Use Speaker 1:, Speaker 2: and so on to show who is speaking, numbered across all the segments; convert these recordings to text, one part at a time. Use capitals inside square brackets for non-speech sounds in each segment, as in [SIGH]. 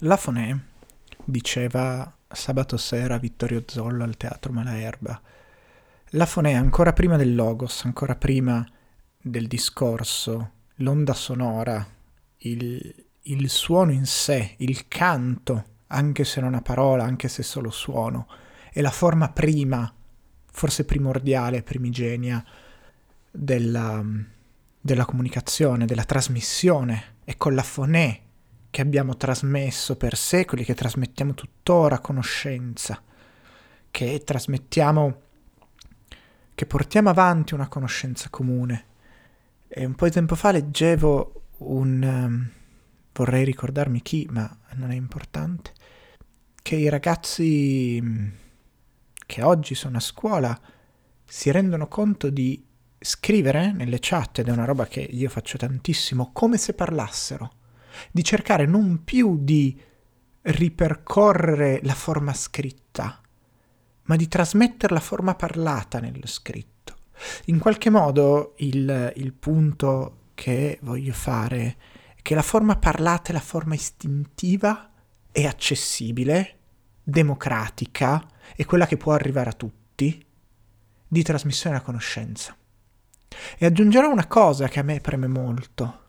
Speaker 1: La Fonè diceva sabato sera Vittorio Zollo al Teatro Malaerba. La Fonè ancora prima del logos, ancora prima del discorso, l'onda sonora, il, il suono in sé, il canto, anche se non ha parola, anche se solo suono, è la forma prima, forse primordiale, primigenia della, della comunicazione, della trasmissione. È con la fonè che abbiamo trasmesso per secoli, che trasmettiamo tuttora conoscenza, che trasmettiamo, che portiamo avanti una conoscenza comune. E un po' di tempo fa leggevo un... Um, vorrei ricordarmi chi, ma non è importante, che i ragazzi mm, che oggi sono a scuola si rendono conto di scrivere nelle chat, ed è una roba che io faccio tantissimo, come se parlassero di cercare non più di ripercorrere la forma scritta, ma di trasmettere la forma parlata nello scritto. In qualche modo il, il punto che voglio fare è che la forma parlata è la forma istintiva e accessibile, democratica, è quella che può arrivare a tutti, di trasmissione della conoscenza. E aggiungerò una cosa che a me preme molto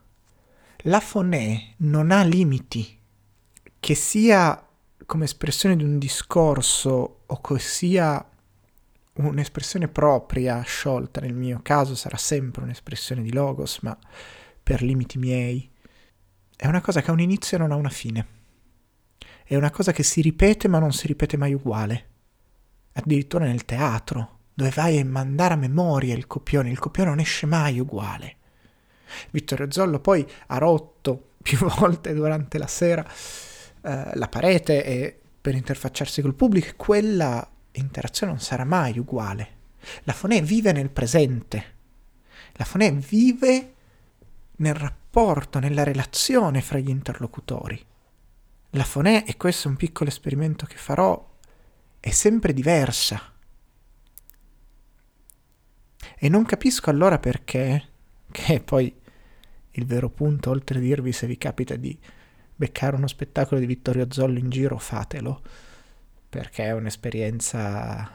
Speaker 1: la fonè non ha limiti, che sia come espressione di un discorso o che sia un'espressione propria, sciolta nel mio caso sarà sempre un'espressione di logos, ma per limiti miei, è una cosa che ha un inizio e non ha una fine. È una cosa che si ripete ma non si ripete mai uguale. Addirittura nel teatro, dove vai a mandare a memoria il copione, il copione non esce mai uguale. Vittorio Zollo poi ha rotto [LAUGHS] più volte durante la sera eh, la parete e per interfacciarsi col pubblico, quella interazione non sarà mai uguale. La Fonè vive nel presente, la Fonè vive nel rapporto, nella relazione fra gli interlocutori. La Fonè, e questo è un piccolo esperimento che farò, è sempre diversa. E non capisco allora perché, che poi il vero punto, oltre a dirvi se vi capita di beccare uno spettacolo di Vittorio Zollo in giro, fatelo, perché è un'esperienza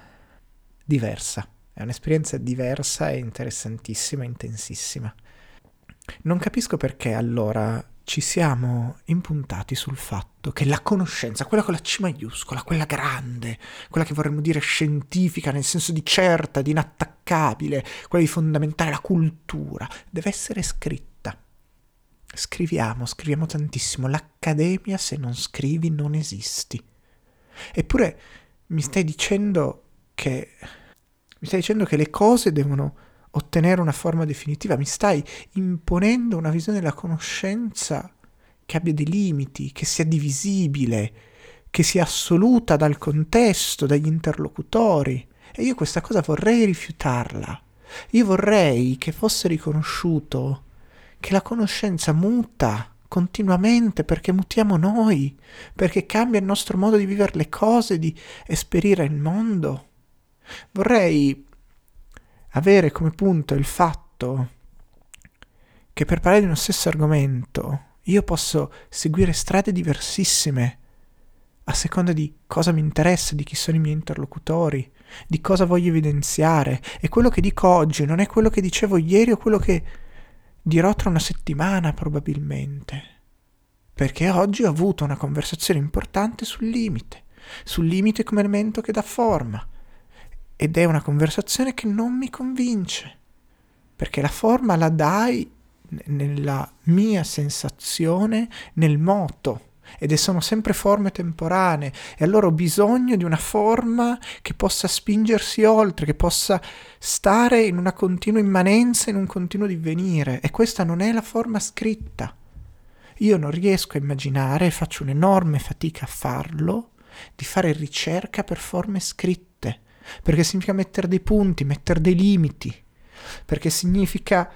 Speaker 1: diversa, è un'esperienza diversa e interessantissima, intensissima. Non capisco perché allora ci siamo impuntati sul fatto che la conoscenza, quella con la C maiuscola, quella grande, quella che vorremmo dire scientifica nel senso di certa, di inattaccabile, quella di fondamentare la cultura, deve essere scritta Scriviamo, scriviamo tantissimo. L'accademia, se non scrivi, non esisti. Eppure mi stai dicendo che. Mi stai dicendo che le cose devono ottenere una forma definitiva. Mi stai imponendo una visione della conoscenza che abbia dei limiti, che sia divisibile, che sia assoluta dal contesto, dagli interlocutori. E io questa cosa vorrei rifiutarla. Io vorrei che fosse riconosciuto che la conoscenza muta continuamente perché mutiamo noi, perché cambia il nostro modo di vivere le cose, di esperire il mondo. Vorrei avere come punto il fatto che per parlare di uno stesso argomento io posso seguire strade diversissime a seconda di cosa mi interessa, di chi sono i miei interlocutori, di cosa voglio evidenziare. E quello che dico oggi non è quello che dicevo ieri o quello che dirò tra una settimana probabilmente, perché oggi ho avuto una conversazione importante sul limite, sul limite come elemento che dà forma, ed è una conversazione che non mi convince, perché la forma la dai nella mia sensazione, nel moto ed sono sempre forme temporanee e allora ho bisogno di una forma che possa spingersi oltre, che possa stare in una continua immanenza, in un continuo divenire e questa non è la forma scritta. Io non riesco a immaginare, e faccio un'enorme fatica a farlo, di fare ricerca per forme scritte, perché significa mettere dei punti, mettere dei limiti, perché significa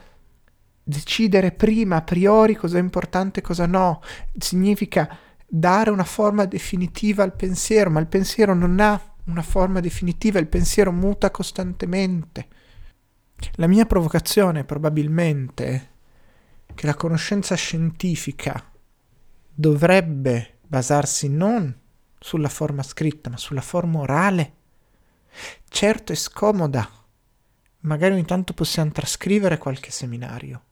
Speaker 1: decidere prima a priori cosa è importante e cosa no, significa dare una forma definitiva al pensiero, ma il pensiero non ha una forma definitiva, il pensiero muta costantemente. La mia provocazione è probabilmente che la conoscenza scientifica dovrebbe basarsi non sulla forma scritta, ma sulla forma orale. Certo è scomoda. Magari ogni tanto possiamo trascrivere qualche seminario.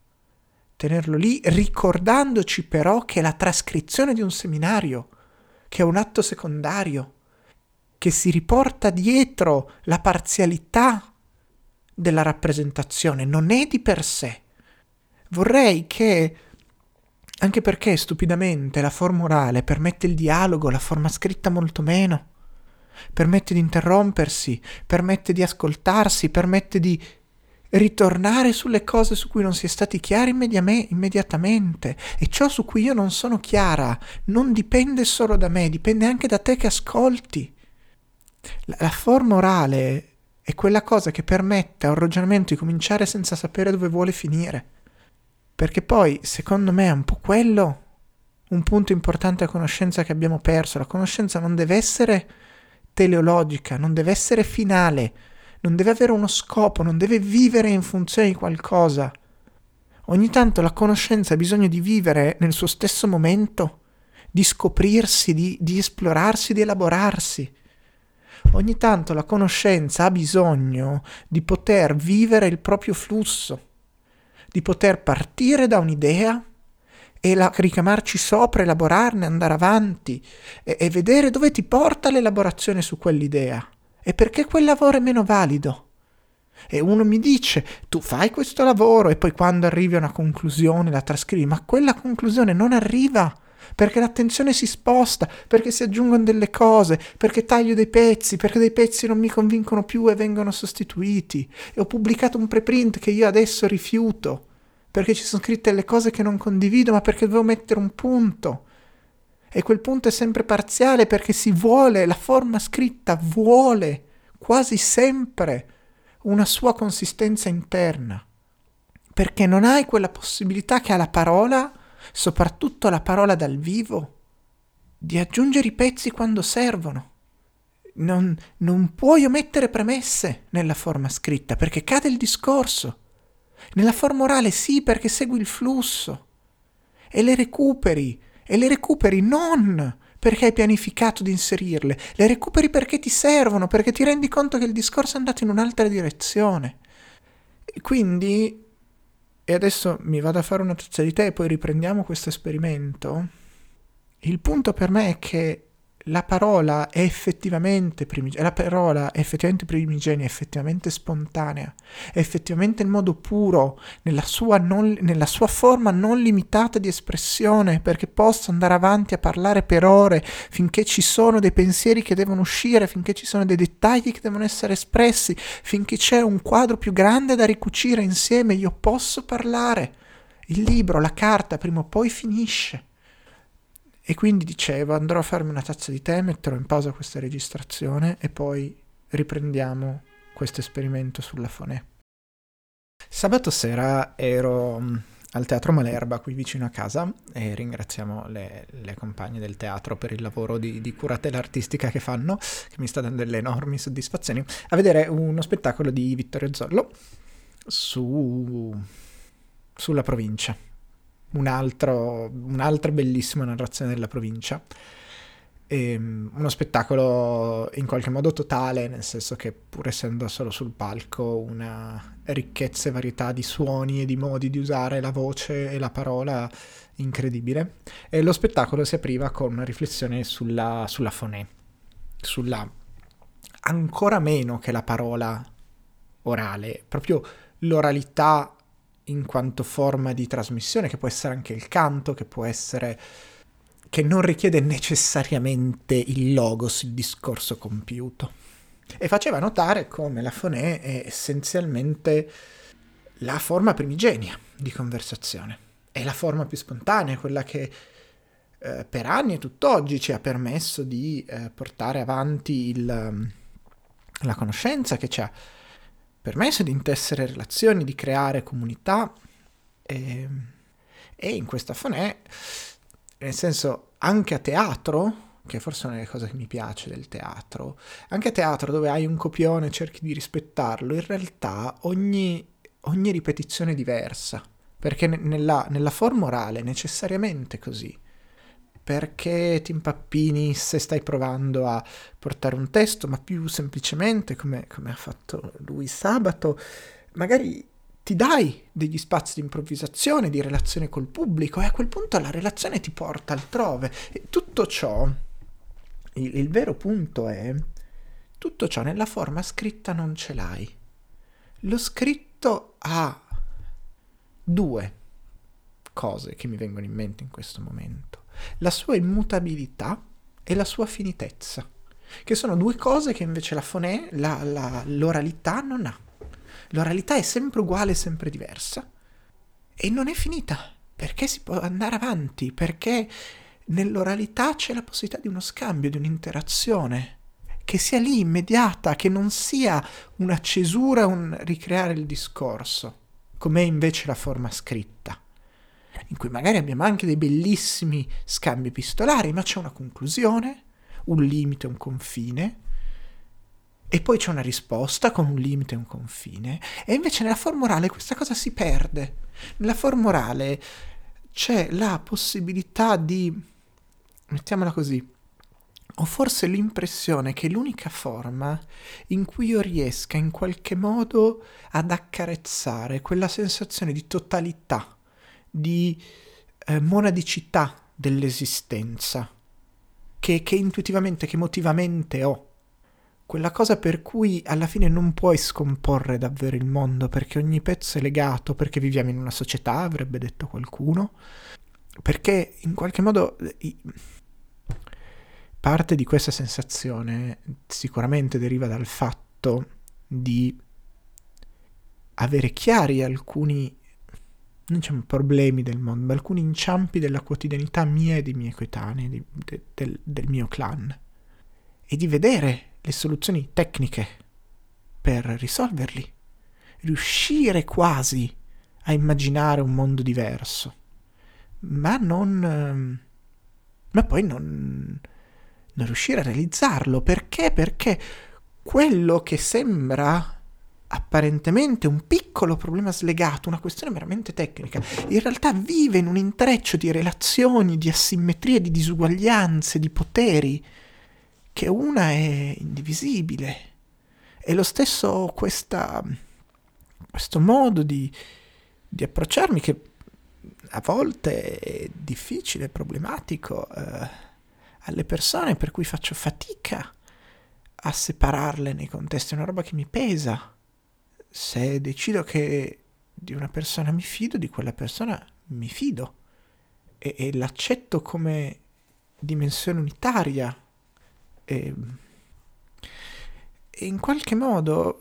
Speaker 1: Tenerlo lì, ricordandoci però che la trascrizione di un seminario, che è un atto secondario, che si riporta dietro la parzialità della rappresentazione, non è di per sé. Vorrei che, anche perché stupidamente la forma orale permette il dialogo, la forma scritta molto meno, permette di interrompersi, permette di ascoltarsi, permette di ritornare sulle cose su cui non si è stati chiari immediame, immediatamente e ciò su cui io non sono chiara non dipende solo da me, dipende anche da te che ascolti. La, la forma orale è quella cosa che permette a un ragionamento di cominciare senza sapere dove vuole finire. Perché poi, secondo me, è un po' quello un punto importante a conoscenza che abbiamo perso. La conoscenza non deve essere teleologica, non deve essere finale, non deve avere uno scopo, non deve vivere in funzione di qualcosa. Ogni tanto la conoscenza ha bisogno di vivere nel suo stesso momento, di scoprirsi, di, di esplorarsi, di elaborarsi. Ogni tanto la conoscenza ha bisogno di poter vivere il proprio flusso, di poter partire da un'idea e la, ricamarci sopra, elaborarne, andare avanti e, e vedere dove ti porta l'elaborazione su quell'idea e perché quel lavoro è meno valido. E uno mi dice, tu fai questo lavoro e poi quando arrivi a una conclusione la trascrivi, ma quella conclusione non arriva perché l'attenzione si sposta, perché si aggiungono delle cose, perché taglio dei pezzi, perché dei pezzi non mi convincono più e vengono sostituiti. E ho pubblicato un preprint che io adesso rifiuto, perché ci sono scritte le cose che non condivido, ma perché devo mettere un punto. E quel punto è sempre parziale perché si vuole, la forma scritta vuole quasi sempre una sua consistenza interna. Perché non hai quella possibilità che ha la parola soprattutto la parola dal vivo, di aggiungere i pezzi quando servono. Non, non puoi omettere premesse nella forma scritta perché cade il discorso. Nella forma orale sì perché segui il flusso e le recuperi e le recuperi non perché hai pianificato di inserirle, le recuperi perché ti servono, perché ti rendi conto che il discorso è andato in un'altra direzione. Quindi e adesso mi vado a fare una tazza di tè e poi riprendiamo questo esperimento, il punto per me è che la parola è effettivamente primigenia, la parola è effettivamente primigenia, è effettivamente spontanea, è effettivamente il modo puro, nella sua, non, nella sua forma non limitata di espressione, perché posso andare avanti a parlare per ore finché ci sono dei pensieri che devono uscire, finché ci sono dei dettagli che devono essere espressi, finché c'è un quadro più grande da ricucire insieme, io posso parlare. Il libro, la carta, prima o poi finisce. E quindi dicevo, andrò a farmi una tazza di tè, metterò in pausa questa registrazione e poi riprendiamo questo esperimento sulla fonè. Sabato sera ero mm, al Teatro Malerba qui vicino a casa e ringraziamo le, le compagne del teatro per il lavoro di, di, curatela artistica che fanno, che mi sta dando delle enormi soddisfazioni, a vedere uno spettacolo di Vittorio Zollo su, sulla provincia, un altro, un'altra bellissima narrazione della provincia. E, ehm, uno spettacolo in qualche modo totale, nel senso che pur essendo solo sul palco una ricchezza e varietà di suoni e di modi di usare la voce e la parola incredibile. E lo spettacolo si apriva con una riflessione sulla, sulla fonè, sulla ancora meno che la parola orale, proprio l'oralità in quanto forma di trasmissione, che può essere anche il canto, che può essere che non richiede necessariamente il logos, il discorso compiuto. E faceva notare come la fonè è essenzialmente la forma primigenia di conversazione. È la forma più spontanea, quella che eh, per anni e tutt'oggi ci ha permesso di eh, portare avanti il, la conoscenza, che ci ha permesso di intessere relazioni, di creare comunità e, e in questa fonè, nel senso anche a teatro, che forse è una delle cose che mi piace del teatro, anche a teatro dove hai un copione e cerchi di rispettarlo, in realtà ogni, ogni ripetizione è diversa, perché nella, nella forma orale è necessariamente così. Perché ti impappini se stai provando a portare un testo, ma più semplicemente, come, come ha fatto lui sabato, magari ti dai degli spazi di improvvisazione, di relazione col pubblico e a quel punto la relazione ti porta altrove. E tutto ciò, il, il vero punto è, tutto ciò nella forma scritta non ce l'hai. Lo scritto ha due cose che mi vengono in mente in questo momento. La sua immutabilità e la sua finitezza, che sono due cose che invece la fonè, la, la, l'oralità non ha. L'oralità è sempre uguale, sempre diversa. E non è finita, perché si può andare avanti, perché nell'oralità c'è la possibilità di uno scambio, di un'interazione, che sia lì immediata, che non sia una cesura, un ricreare il discorso, com'è invece la forma scritta, in cui magari abbiamo anche dei bellissimi scambi epistolari, ma c'è una conclusione, un limite, un confine, e poi c'è una risposta con un limite e un confine, e invece nella forma orale questa cosa si perde. Nella forma orale c'è la possibilità di, mettiamola così, ho forse l'impressione che l'unica forma in cui io riesca in qualche modo ad accarezzare quella sensazione di totalità, di eh, monadicità dell'esistenza, che, che intuitivamente, che emotivamente ho, quella cosa per cui alla fine non puoi scomporre davvero il mondo perché ogni pezzo è legato, perché viviamo in una società, avrebbe detto qualcuno, perché in qualche modo parte di questa sensazione sicuramente deriva dal fatto di avere chiari alcuni non diciamo problemi del mondo, ma alcuni inciampi della quotidianità mia e dei miei coetanei, di, de, del, del mio clan, e di vedere le soluzioni tecniche per risolverli, riuscire quasi a immaginare un mondo diverso, ma non... Ehm, ma poi non, non riuscire a realizzarlo. Perché? Perché quello che sembra apparentemente un piccolo problema slegato, una questione meramente tecnica, in realtà vive in un intreccio di relazioni, di asimmetrie, di disuguaglianze, di poteri, che una è indivisibile. E lo stesso questa, questo modo di, di, approcciarmi che a volte è difficile, problematico eh, alle persone per cui faccio fatica a separarle nei contesti, è una roba che mi pesa. Se decido che di una persona mi fido, di quella persona mi fido. E, e l'accetto come dimensione unitaria e, e in qualche modo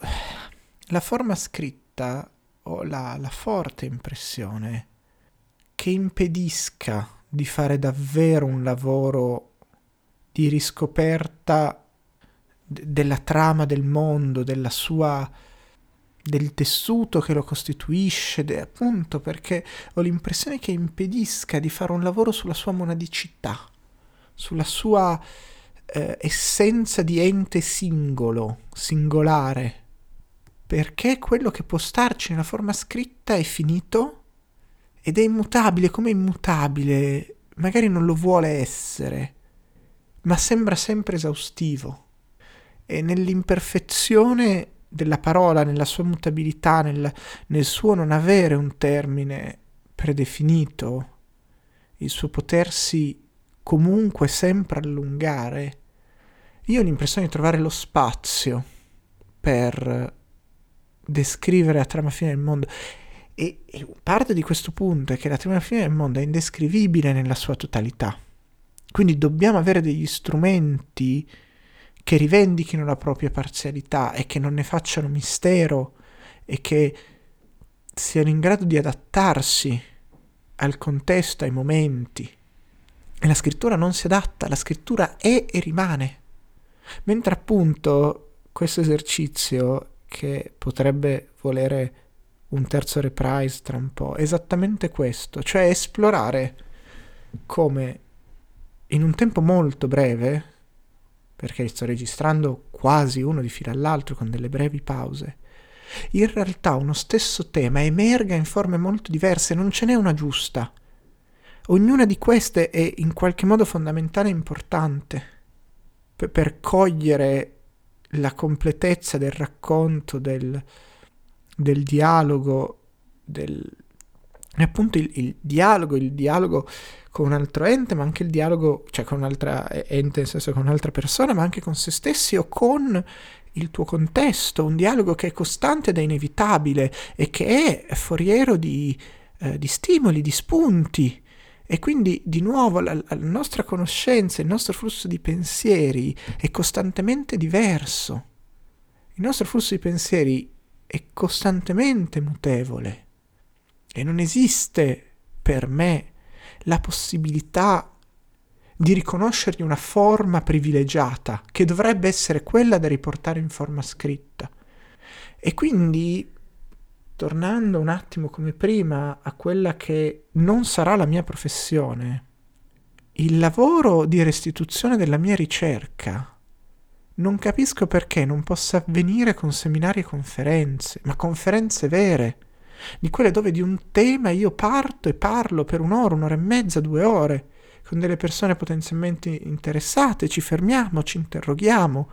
Speaker 1: la forma scritta ho la, la forte impressione che impedisca di fare davvero un lavoro di riscoperta della trama del mondo, della sua del tessuto che lo costituisce, de, appunto perché ho l'impressione che impedisca di fare un lavoro sulla sua monadicità, sulla sua eh, essenza di ente singolo, singolare, perché quello che può starci nella forma scritta è finito ed è immutabile come immutabile, magari non lo vuole essere, ma sembra sempre esaustivo. E nell'imperfezione della parola, nella sua mutabilità, nel, nel suo non avere un termine predefinito, il suo potersi comunque sempre allungare, io ho l'impressione di trovare lo spazio per descrivere la trama fine del mondo. E, e, parte di questo punto è che la trama fine del mondo è indescrivibile nella sua totalità. Quindi dobbiamo avere degli strumenti che rivendichino la propria parzialità e che non ne facciano mistero e che siano in grado di adattarsi al contesto, ai momenti. E la scrittura non si adatta, la scrittura è e rimane. Mentre appunto questo esercizio che potrebbe volere un terzo reprise tra un po', è esattamente questo, cioè esplorare come in un tempo molto breve, perché sto registrando quasi uno di fila all'altro con delle brevi pause, in realtà uno stesso tema emerga in forme molto diverse, non ce n'è una giusta, Ognuna di queste è in qualche modo fondamentale e importante per, per cogliere la completezza del racconto, del, del dialogo, del, appunto il, il, dialogo, il dialogo con un altro ente, ma anche il dialogo, cioè con un'altra ente, nel senso con un'altra persona, ma anche con se stessi o con il tuo contesto, un dialogo che è costante ed è inevitabile e che è foriero di, eh, di stimoli, di spunti. E quindi di nuovo la, la, nostra conoscenza, il nostro flusso di pensieri è costantemente diverso. Il nostro flusso di pensieri è costantemente mutevole e non esiste per me la possibilità di riconoscergli una forma privilegiata, che dovrebbe essere quella da riportare in forma scritta. E quindi, tornando un attimo come prima a quella che non sarà la mia professione, il lavoro di restituzione della mia ricerca non capisco perché non possa avvenire con seminari e conferenze, ma conferenze vere, di quelle dove di un tema io parto e parlo per un'ora, un'ora e mezza, due ore, con delle persone potenzialmente interessate, ci fermiamo, ci interroghiamo.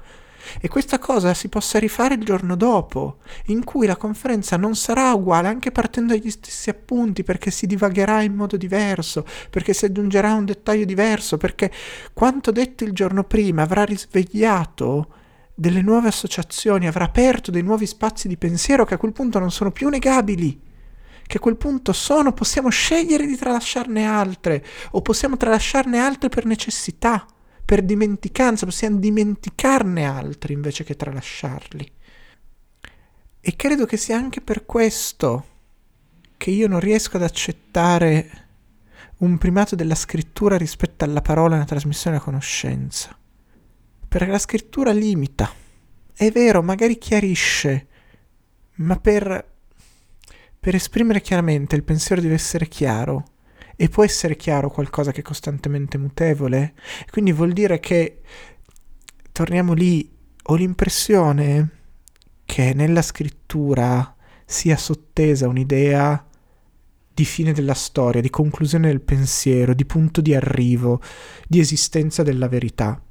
Speaker 1: E questa cosa si possa rifare il giorno dopo, in cui la conferenza non sarà uguale, anche partendo dagli stessi appunti, perché si divagherà in modo diverso, perché si aggiungerà un dettaglio diverso, perché quanto detto il giorno prima avrà risvegliato delle nuove associazioni, avrà aperto dei nuovi spazi di pensiero che a quel punto non sono più negabili che a quel punto sono, possiamo scegliere di tralasciarne altre, o possiamo tralasciarne altre per necessità, per dimenticanza, possiamo dimenticarne altre invece che tralasciarli. E credo che sia anche per questo che io non riesco ad accettare un primato della scrittura rispetto alla parola nella trasmissione della conoscenza. Perché la scrittura limita. È vero, magari chiarisce, ma per per esprimere chiaramente il pensiero deve essere chiaro e può essere chiaro qualcosa che è costantemente mutevole. Quindi vuol dire che, torniamo lì, ho l'impressione che nella scrittura sia sottesa un'idea di fine della storia, di conclusione del pensiero, di punto di arrivo, di esistenza della verità,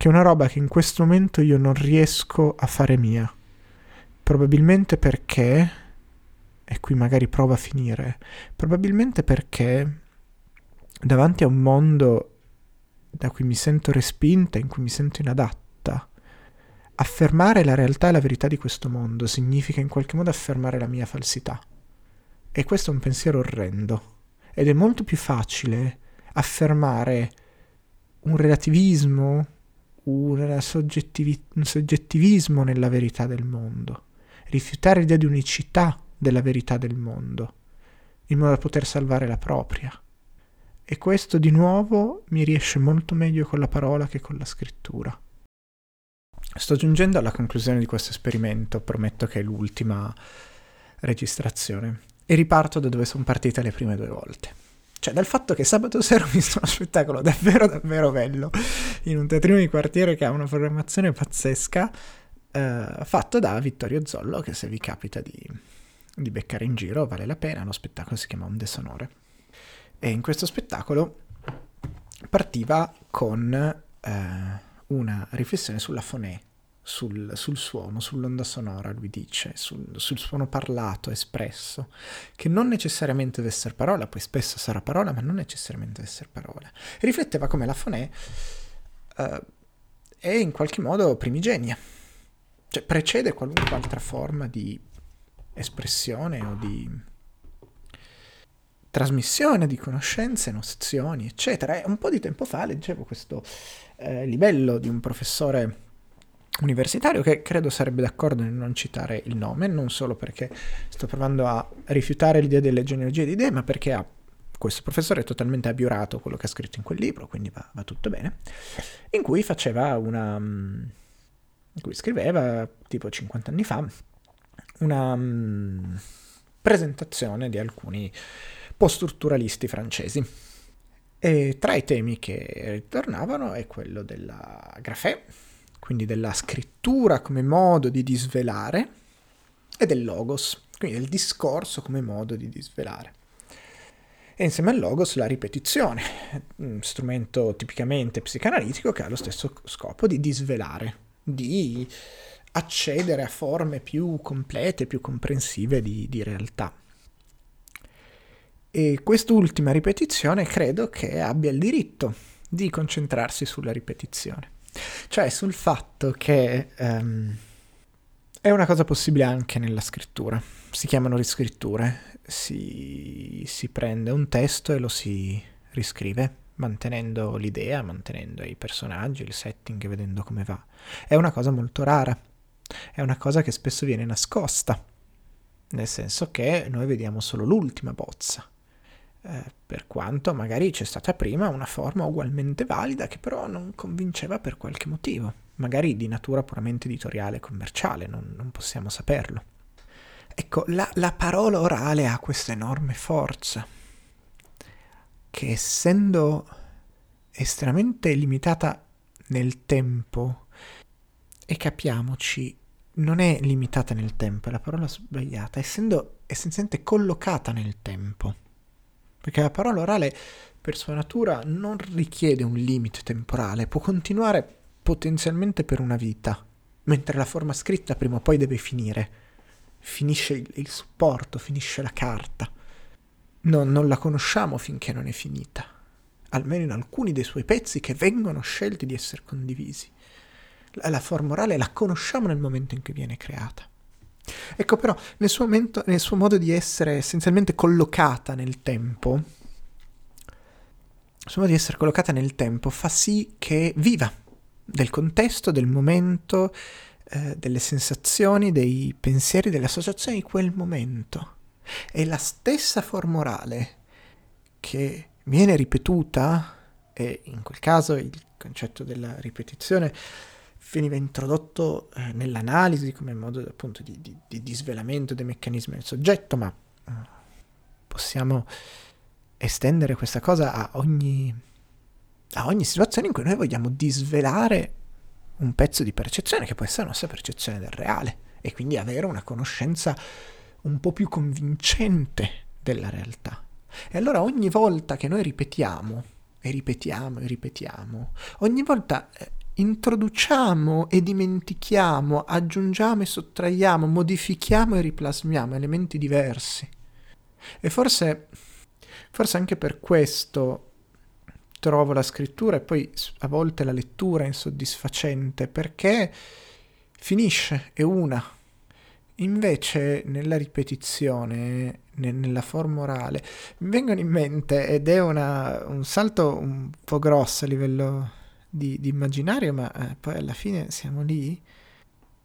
Speaker 1: che è una roba che in questo momento io non riesco a fare mia. Probabilmente perché e qui magari prova a finire, probabilmente perché davanti a un mondo da cui mi sento respinta, in cui mi sento inadatta, affermare la realtà e la verità di questo mondo significa in qualche modo affermare la mia falsità. E questo è un pensiero orrendo. Ed è molto più facile affermare un relativismo, soggettivi- un soggettivismo nella verità del mondo, rifiutare l'idea di unicità della verità del mondo, in modo da poter salvare la propria. E questo di nuovo mi riesce molto meglio con la parola che con la scrittura. Sto giungendo alla conclusione di questo esperimento, prometto che è l'ultima registrazione, e riparto da dove sono partite le prime due volte. Cioè dal fatto che sabato [LAUGHS] sera ho visto uno spettacolo davvero davvero bello in un teatrino di quartiere che ha una programmazione pazzesca, eh, fatto da Vittorio Zollo, che se vi capita di di beccare in giro, vale la pena, lo spettacolo si chiama Onde Sonore. E in questo spettacolo partiva con eh, una riflessione sulla fonè, sul, sul, suono, sull'onda sonora, lui dice, sul, sul, suono parlato, espresso, che non necessariamente deve essere parola, poi spesso sarà parola, ma non necessariamente deve essere parola. E rifletteva come la fonè eh, è in qualche modo primigenia, cioè precede qualunque altra forma di espressione o di trasmissione di conoscenze, nozioni, eccetera. E un po' di tempo fa leggevo questo eh, livello di un professore universitario che credo sarebbe d'accordo nel non citare il nome, non solo perché sto provando a rifiutare l'idea delle genealogie di idee, ma perché ha, questo professore è totalmente abiurato quello che ha scritto in quel libro, quindi va, va tutto bene, in cui faceva una... in cui scriveva tipo 50 anni fa una um, presentazione di alcuni post-strutturalisti francesi. E tra i temi che ritornavano è quello della grafè, quindi della scrittura come modo di disvelare, e del logos, quindi del discorso come modo di disvelare. E insieme al logos la ripetizione, un strumento tipicamente psicanalitico che ha lo stesso scopo di disvelare, di accedere a forme più complete, più comprensive di, di realtà. E quest'ultima ripetizione credo che abbia il diritto di concentrarsi sulla ripetizione, cioè sul fatto che um, è una cosa possibile anche nella scrittura. Si chiamano riscritture, si, si prende un testo e lo si riscrive, mantenendo l'idea, mantenendo i personaggi, il setting, vedendo come va. È una cosa molto rara, è una cosa che spesso viene nascosta, nel senso che noi vediamo solo l'ultima bozza. Eh, per quanto magari c'è stata prima una forma ugualmente valida che però non convinceva per qualche motivo, magari di natura puramente editoriale e commerciale, non, non possiamo saperlo. Ecco, la, la parola orale ha questa enorme forza, che essendo estremamente limitata nel tempo, e capiamoci, non è limitata nel tempo, è la parola sbagliata, essendo essenzialmente collocata nel tempo. Perché la parola orale per sua natura non richiede un limite temporale, può continuare potenzialmente per una vita, mentre la forma scritta prima o poi deve finire finisce il, il supporto, finisce la carta. No, non la conosciamo finché non è finita, almeno in alcuni dei suoi pezzi che vengono scelti di essere condivisi. La, la forma orale la conosciamo nel momento in cui viene creata. Ecco però, nel suo, momento, nel suo modo di essere essenzialmente collocata nel tempo, il suo modo di essere collocata nel tempo fa sì che viva del contesto, del momento, eh, delle sensazioni, dei pensieri, delle associazioni di quel momento. E la stessa forma orale che viene ripetuta, e in quel caso il concetto della ripetizione veniva introdotto eh, nell'analisi come modo appunto di, di, di, disvelamento dei meccanismi del soggetto, ma eh, possiamo estendere questa cosa a ogni, a ogni situazione in cui noi vogliamo disvelare un pezzo di percezione che può essere la nostra percezione del reale e quindi avere una conoscenza un po' più convincente della realtà. E allora ogni volta che noi ripetiamo e ripetiamo e ripetiamo, ogni volta eh, introduciamo e dimentichiamo, aggiungiamo e sottraiamo, modifichiamo e riplasmiamo elementi diversi. E forse, forse anche per questo trovo la scrittura e poi a volte la lettura insoddisfacente perché finisce, è una. Invece nella ripetizione, ne, nella forma orale, mi vengono in mente, ed è una, un salto un po' grosso a livello di, di immaginario, ma eh, poi alla fine siamo lì,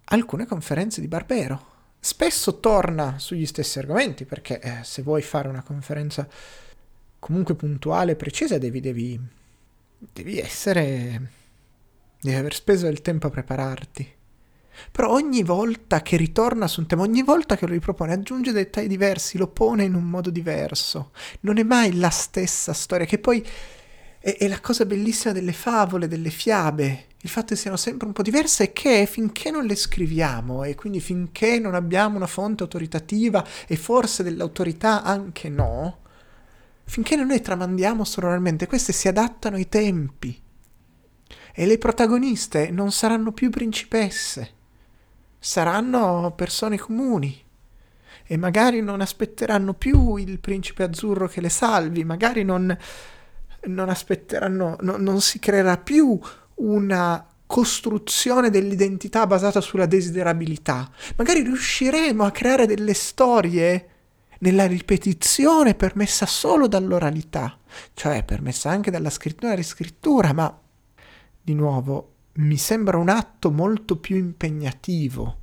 Speaker 1: alcune conferenze di Barbero. Spesso torna sugli stessi argomenti, perché eh, se vuoi fare una conferenza comunque puntuale e precisa, devi, devi, devi essere... devi aver speso del tempo a prepararti. Però ogni volta che ritorna su un tema, ogni volta che lo ripropone, aggiunge dettagli diversi, lo pone in un modo diverso. Non è mai la stessa storia, che poi è, è la cosa bellissima delle favole, delle fiabe. Il fatto che siano sempre un po' diverse è che finché non le scriviamo e quindi finché non abbiamo una fonte autoritativa e forse dell'autorità anche no, finché non noi tramandiamo sonoramente, queste si adattano ai tempi. E le protagoniste non saranno più principesse, saranno persone comuni. E magari non aspetteranno più il principe azzurro che le salvi, magari non, non aspetteranno, no, non si creerà più una costruzione dell'identità basata sulla desiderabilità. Magari riusciremo a creare delle storie nella ripetizione permessa solo dall'oralità, cioè permessa anche dalla scrittura e riscrittura, ma di nuovo mi sembra un atto molto più impegnativo.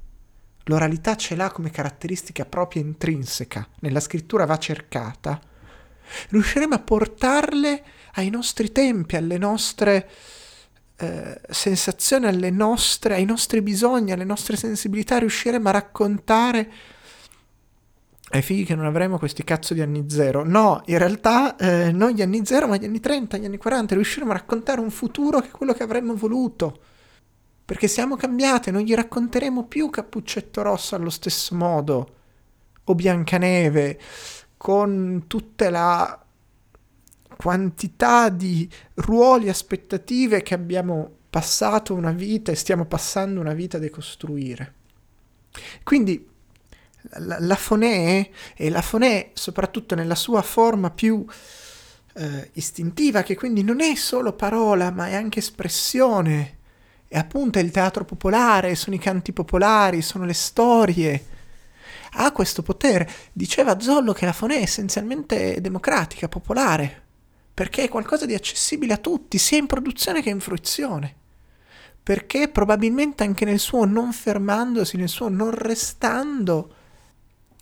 Speaker 1: L'oralità ce l'ha come caratteristica propria intrinseca, nella scrittura va cercata. Riusciremo a portarle ai nostri tempi, alle nostre eh, sensazioni, nostre, ai nostri bisogni, alle nostre sensibilità, riusciremo a raccontare ai figli che non avremo questi cazzo di anni zero. No, in realtà eh, non gli anni zero, ma gli anni 30, gli anni 40, riusciremo a raccontare un futuro che è quello che avremmo voluto. Perché siamo cambiate, non gli racconteremo più Cappuccetto Rosso allo stesso modo, o Biancaneve, con tutta la quantità di ruoli, aspettative che abbiamo passato una vita e stiamo passando una vita a decostruire. Quindi la, la fonè, e la fonè soprattutto nella sua forma più eh, istintiva, che quindi non è solo parola, ma è anche espressione, e appunto è il teatro popolare, sono i canti popolari, sono le storie, ha questo potere. Diceva Zollo che la fonè è essenzialmente democratica, popolare, perché è qualcosa di accessibile a tutti, sia in produzione che in fruizione. Perché probabilmente anche nel suo non fermandosi, nel suo non restando,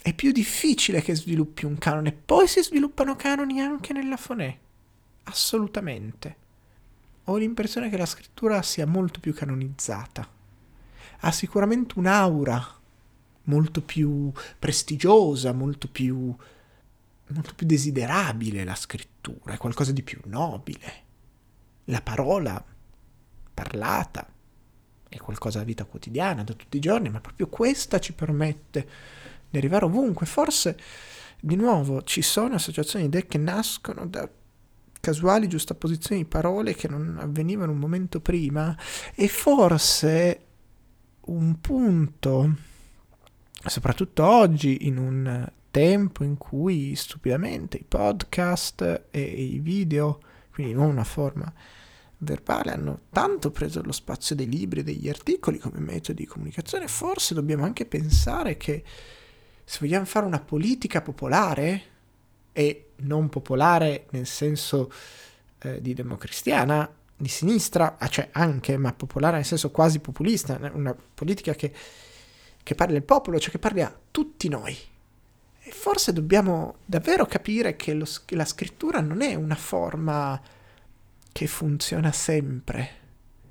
Speaker 1: è più difficile che sviluppi un canone. Poi si sviluppano canoni anche nella fonè. Assolutamente. Ho l'impressione che la scrittura sia molto più canonizzata. Ha sicuramente un'aura molto più prestigiosa, molto più, molto più desiderabile la scrittura, è qualcosa di più nobile. La parola parlata è qualcosa da vita quotidiana, da tutti i giorni, ma proprio questa ci permette di arrivare ovunque. Forse, di nuovo, ci sono associazioni di idee che nascono da casuali giustapposizioni di parole che non avvenivano un momento prima e forse un punto soprattutto oggi in un tempo in cui stupidamente i podcast e i video, quindi non una forma verbale, hanno tanto preso lo spazio dei libri e degli articoli come metodi di comunicazione, forse dobbiamo anche pensare che se vogliamo fare una politica popolare, e non popolare nel senso eh, di democristiana, di sinistra, ah, cioè anche, ma popolare nel senso quasi populista, una politica che che parli al popolo, cioè che parli a tutti noi. E forse dobbiamo davvero capire che lo, la scrittura non è una forma che funziona sempre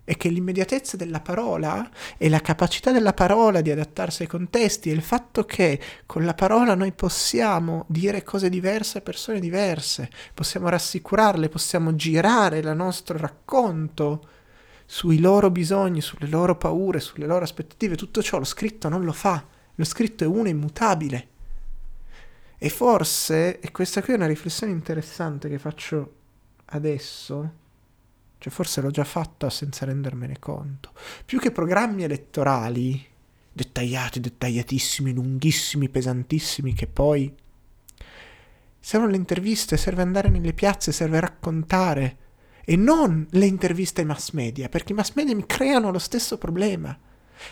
Speaker 1: e che l'immediatezza della parola e la capacità della parola di adattarsi ai contesti e il fatto che con la parola noi possiamo dire cose diverse a persone diverse, possiamo rassicurarle, possiamo girare il nostro racconto sui loro bisogni, sulle loro paure, sulle loro aspettative, tutto ciò lo scritto non lo fa, lo scritto è uno immutabile. E forse, e questa qui è una riflessione interessante che faccio adesso, cioè forse l'ho già fatta senza rendermene conto, più che programmi elettorali dettagliati, dettagliatissimi, lunghissimi, pesantissimi, che poi servono le interviste, serve andare nelle piazze, serve raccontare, e non le interviste ai mass media, perché i mass media mi creano lo stesso problema.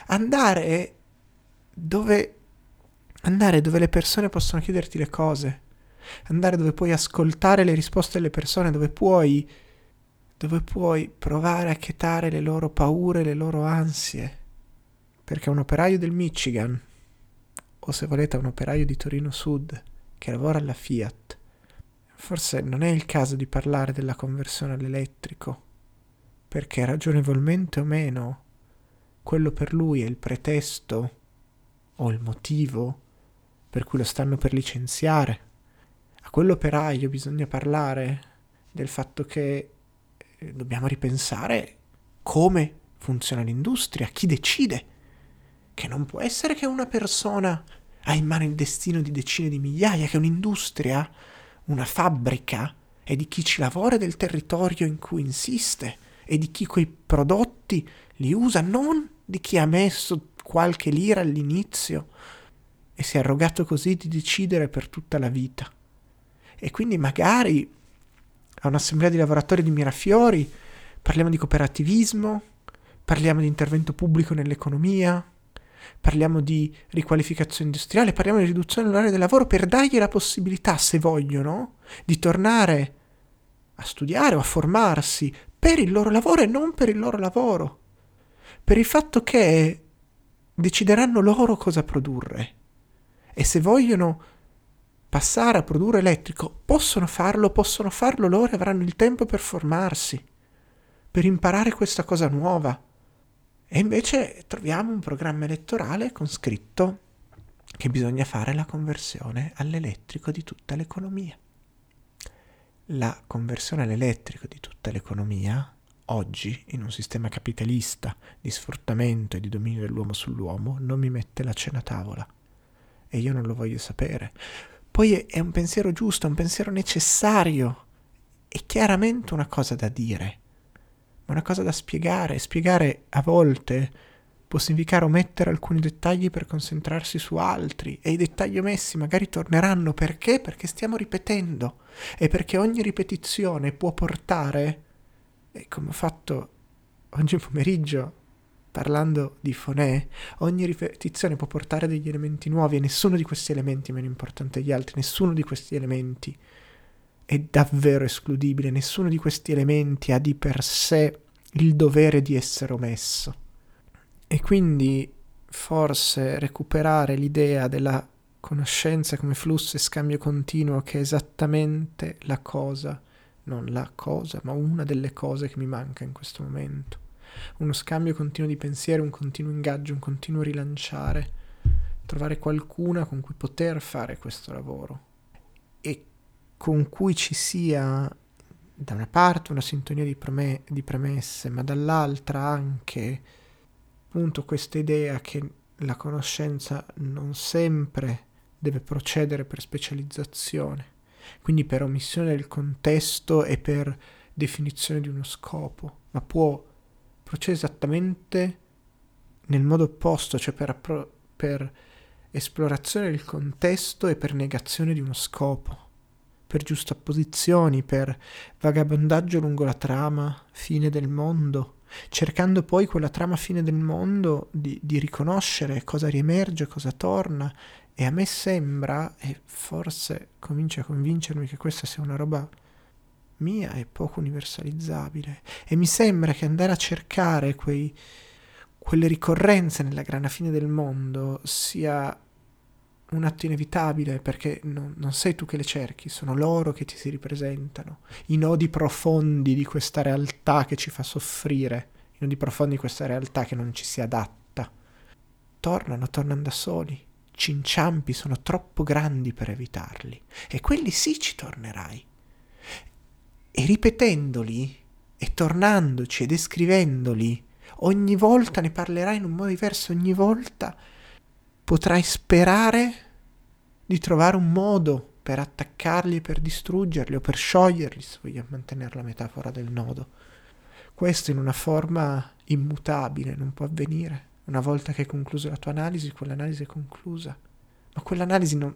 Speaker 1: Andare dove, andare dove le persone possono chiederti le cose, andare dove puoi ascoltare le risposte delle persone, dove puoi, dove puoi provare a chetare le loro paure, le loro ansie. Perché un operaio del Michigan, o se volete un operaio di Torino Sud, che lavora alla Fiat, Forse non è il caso di parlare della conversione all'elettrico, perché ragionevolmente o meno quello per lui è il pretesto o il motivo per cui lo stanno per licenziare. A quell'operaio bisogna parlare del fatto che eh, dobbiamo ripensare come funziona l'industria, chi decide, che non può essere che una persona ha in mano il destino di decine di migliaia, che un'industria una fabbrica è di chi ci lavora del territorio in cui insiste e di chi quei prodotti li usa, non di chi ha messo qualche lira all'inizio e si è arrogato così di decidere per tutta la vita. E quindi magari a un'assemblea di lavoratori di Mirafiori parliamo di cooperativismo, parliamo di intervento pubblico nell'economia, parliamo di riqualificazione industriale, parliamo di riduzione dell'orario del lavoro per dargli la possibilità, se vogliono, di tornare a studiare o a formarsi per il loro lavoro e non per il loro lavoro, per il fatto che decideranno loro cosa produrre e se vogliono passare a produrre elettrico possono farlo, possono farlo loro e avranno il tempo per formarsi, per imparare questa cosa nuova e invece troviamo un programma elettorale con scritto che bisogna fare la conversione all'elettrico di tutta l'economia. La conversione all'elettrico di tutta l'economia, oggi, in un sistema capitalista di sfruttamento e di dominio dell'uomo sull'uomo, non mi mette la cena a tavola. E io non lo voglio sapere. Poi è un pensiero giusto, è un pensiero necessario è chiaramente una cosa da dire, ma una cosa da spiegare. Spiegare a volte può significare omettere alcuni dettagli per concentrarsi su altri e i dettagli omessi magari torneranno perché? Perché stiamo ripetendo e perché ogni ripetizione può portare, e come ho fatto oggi pomeriggio parlando di Foné, ogni ripetizione può portare degli elementi nuovi e nessuno di questi elementi è meno importante degli altri, nessuno di questi elementi è davvero escludibile, nessuno di questi elementi ha di per sé il dovere di essere omesso. E quindi forse recuperare l'idea della conoscenza come flusso e scambio continuo che è esattamente la cosa, non la cosa, ma una delle cose che mi manca in questo momento. Uno scambio continuo di pensieri, un continuo ingaggio, un continuo rilanciare, trovare qualcuna con cui poter fare questo lavoro. E con cui ci sia da una parte una sintonia di, preme- di premesse, ma dall'altra anche appunto questa idea che la conoscenza non sempre deve procedere per specializzazione, quindi per omissione del contesto e per definizione di uno scopo, ma può procedere esattamente nel modo opposto, cioè per, appro- per esplorazione del contesto e per negazione di uno scopo per giustapposizioni, per vagabondaggio lungo la trama fine del mondo, cercando poi quella trama fine del mondo di, di riconoscere cosa riemerge, cosa torna. E a me sembra, e forse comincia a convincermi che questa sia una roba mia e poco universalizzabile, e mi sembra che andare a cercare quei, quelle ricorrenze nella grana fine del mondo sia un atto inevitabile perché non, non, sei tu che le cerchi, sono loro che ti si ripresentano, i nodi profondi di questa realtà che ci fa soffrire, i nodi profondi di questa realtà che non ci si adatta. Tornano, tornano da soli, ci inciampi sono troppo grandi per evitarli e quelli sì ci tornerai. E ripetendoli e tornandoci e descrivendoli, ogni volta ne parlerai in un modo diverso, ogni volta potrai sperare di trovare un modo per attaccarli, per distruggerli o per scioglierli, se vogliamo mantenere la metafora del nodo. Questo in una forma immutabile non può avvenire. Una volta che hai concluso la tua analisi, quell'analisi è conclusa. Ma quell'analisi non,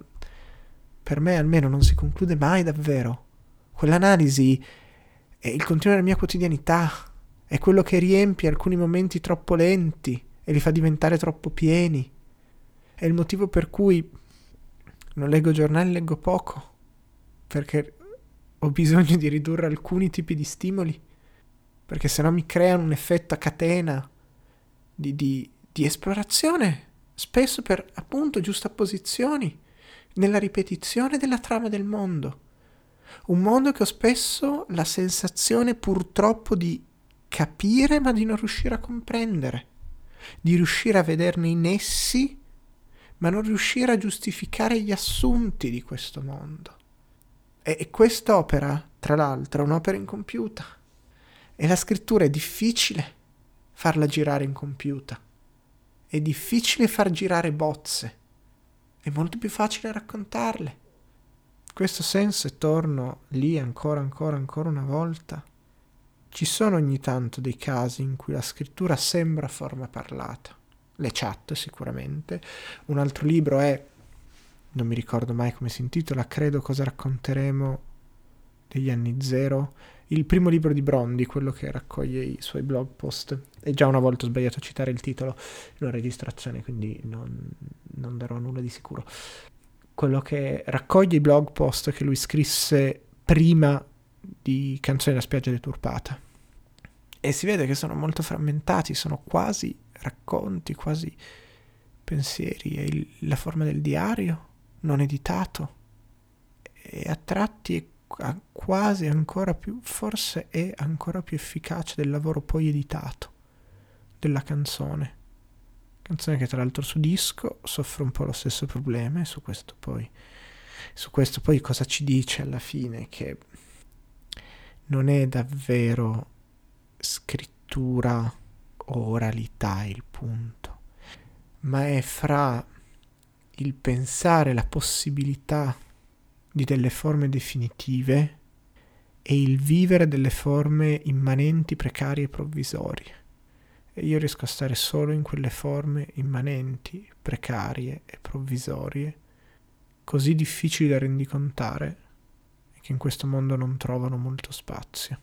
Speaker 1: per me almeno non si conclude mai davvero. Quell'analisi è il continuo della mia quotidianità, è quello che riempie alcuni momenti troppo lenti e li fa diventare troppo pieni. È il motivo per cui non leggo giornali, leggo poco, perché ho bisogno di ridurre alcuni tipi di stimoli, perché sennò mi creano un effetto a catena di, di, di esplorazione, spesso per appunto giustapposizioni, nella ripetizione della trama del mondo. Un mondo che ho spesso la sensazione purtroppo di capire ma di non riuscire a comprendere, di riuscire a vederne i nessi ma non riuscire a giustificare gli assunti di questo mondo. E, e quest'opera, tra l'altro, è un'opera incompiuta. E la scrittura è difficile farla girare incompiuta. È difficile far girare bozze. È molto più facile raccontarle. Questo senso, e torno lì ancora, ancora, ancora una volta, ci sono ogni tanto dei casi in cui la scrittura sembra forma parlata le chat sicuramente. Un altro libro è, non mi ricordo mai come si intitola, credo cosa racconteremo degli anni zero. Il primo libro di Brondi, quello che raccoglie i suoi blog post. E già una volta ho sbagliato a citare il titolo in una registrazione, quindi non, non darò nulla di sicuro. Quello che raccoglie i blog post che lui scrisse prima di Canzone da spiaggia deturpata. E si vede che sono molto frammentati, sono quasi racconti, quasi pensieri, è il, la forma del diario non editato e a tratti è quasi ancora più, forse è ancora più efficace del lavoro poi editato della canzone. Canzone che tra l'altro su disco soffre un po' lo stesso problema e su questo poi, su questo poi cosa ci dice alla fine? Che non è davvero scrittura oralità il punto, ma è fra il pensare la possibilità di delle forme definitive è il vivere delle forme immanenti, precarie e provvisorie. E io riesco a stare solo in quelle forme immanenti, precarie e provvisorie, così difficili da rendicontare e che in questo mondo non trovano molto spazio.